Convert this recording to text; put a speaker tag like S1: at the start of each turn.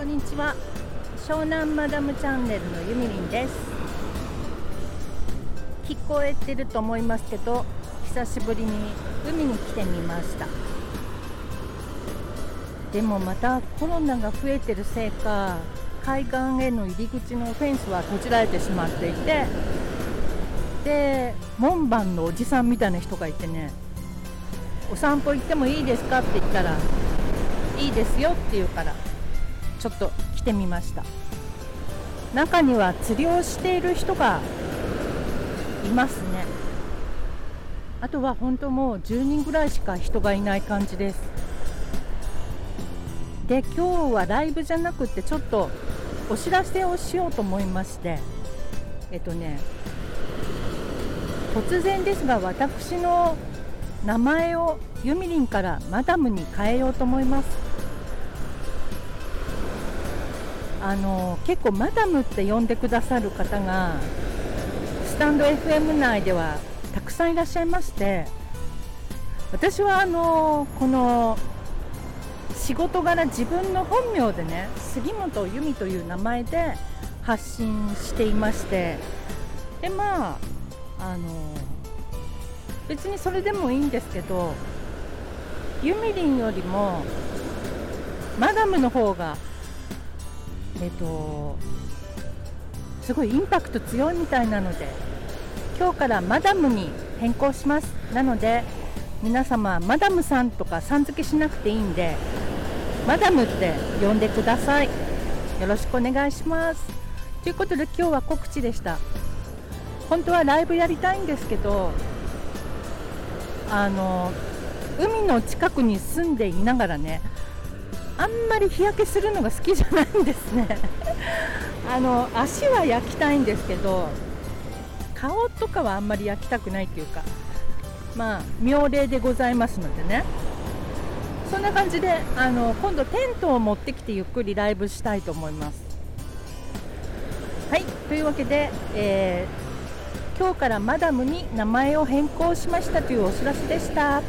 S1: こんにちは。湘南マダムチャンネルのゆみりんです。聞こえてると思いますけど久しぶりに海に来てみました。でもまたコロナが増えてるせいか海岸への入り口のフェンスは閉じられてしまっていてで門番のおじさんみたいな人がいてねお散歩行ってもいいですかって言ったらいいですよって言うからちょっと来てみました。中には釣りをしている人がいますね。あとは本当もう10人ぐらいしか人がいない感じです。で今日はライブじゃなくてちょっとお知らせをしようと思いまして。えっとね突然ですが私の名前をユミリンからマダムに変えようと思います。あの結構マダムって呼んでくださる方がスタンド FM 内ではたくさんいらっしゃいまして私はあのこの仕事柄自分の本名でね杉本由美という名前で発信していましてでまああの別にそれでもいいんですけどユミリンよりもマダムの方がえっとすごいインパクト強いみたいなので今日からマダムに変更します。なので皆様マダムさんとかさん付けしなくていいんでマダムって呼んでください。よろしくお願いします。ということで今日は告知でした。本当はライブやりたいんですけどあの海の近くに住んでいながらねあんまり日焼けするのが好きじゃないんですね。あの足は焼きたいんですけど顔とかはあんまり焼きたくないっていうかまあ妙齢でございますのでね。そんな感じであの今度テントを持ってきてゆっくりライブしたいと思います。はいというわけで、えー、今日からマダムに名前を変更しましたというお知らせでした。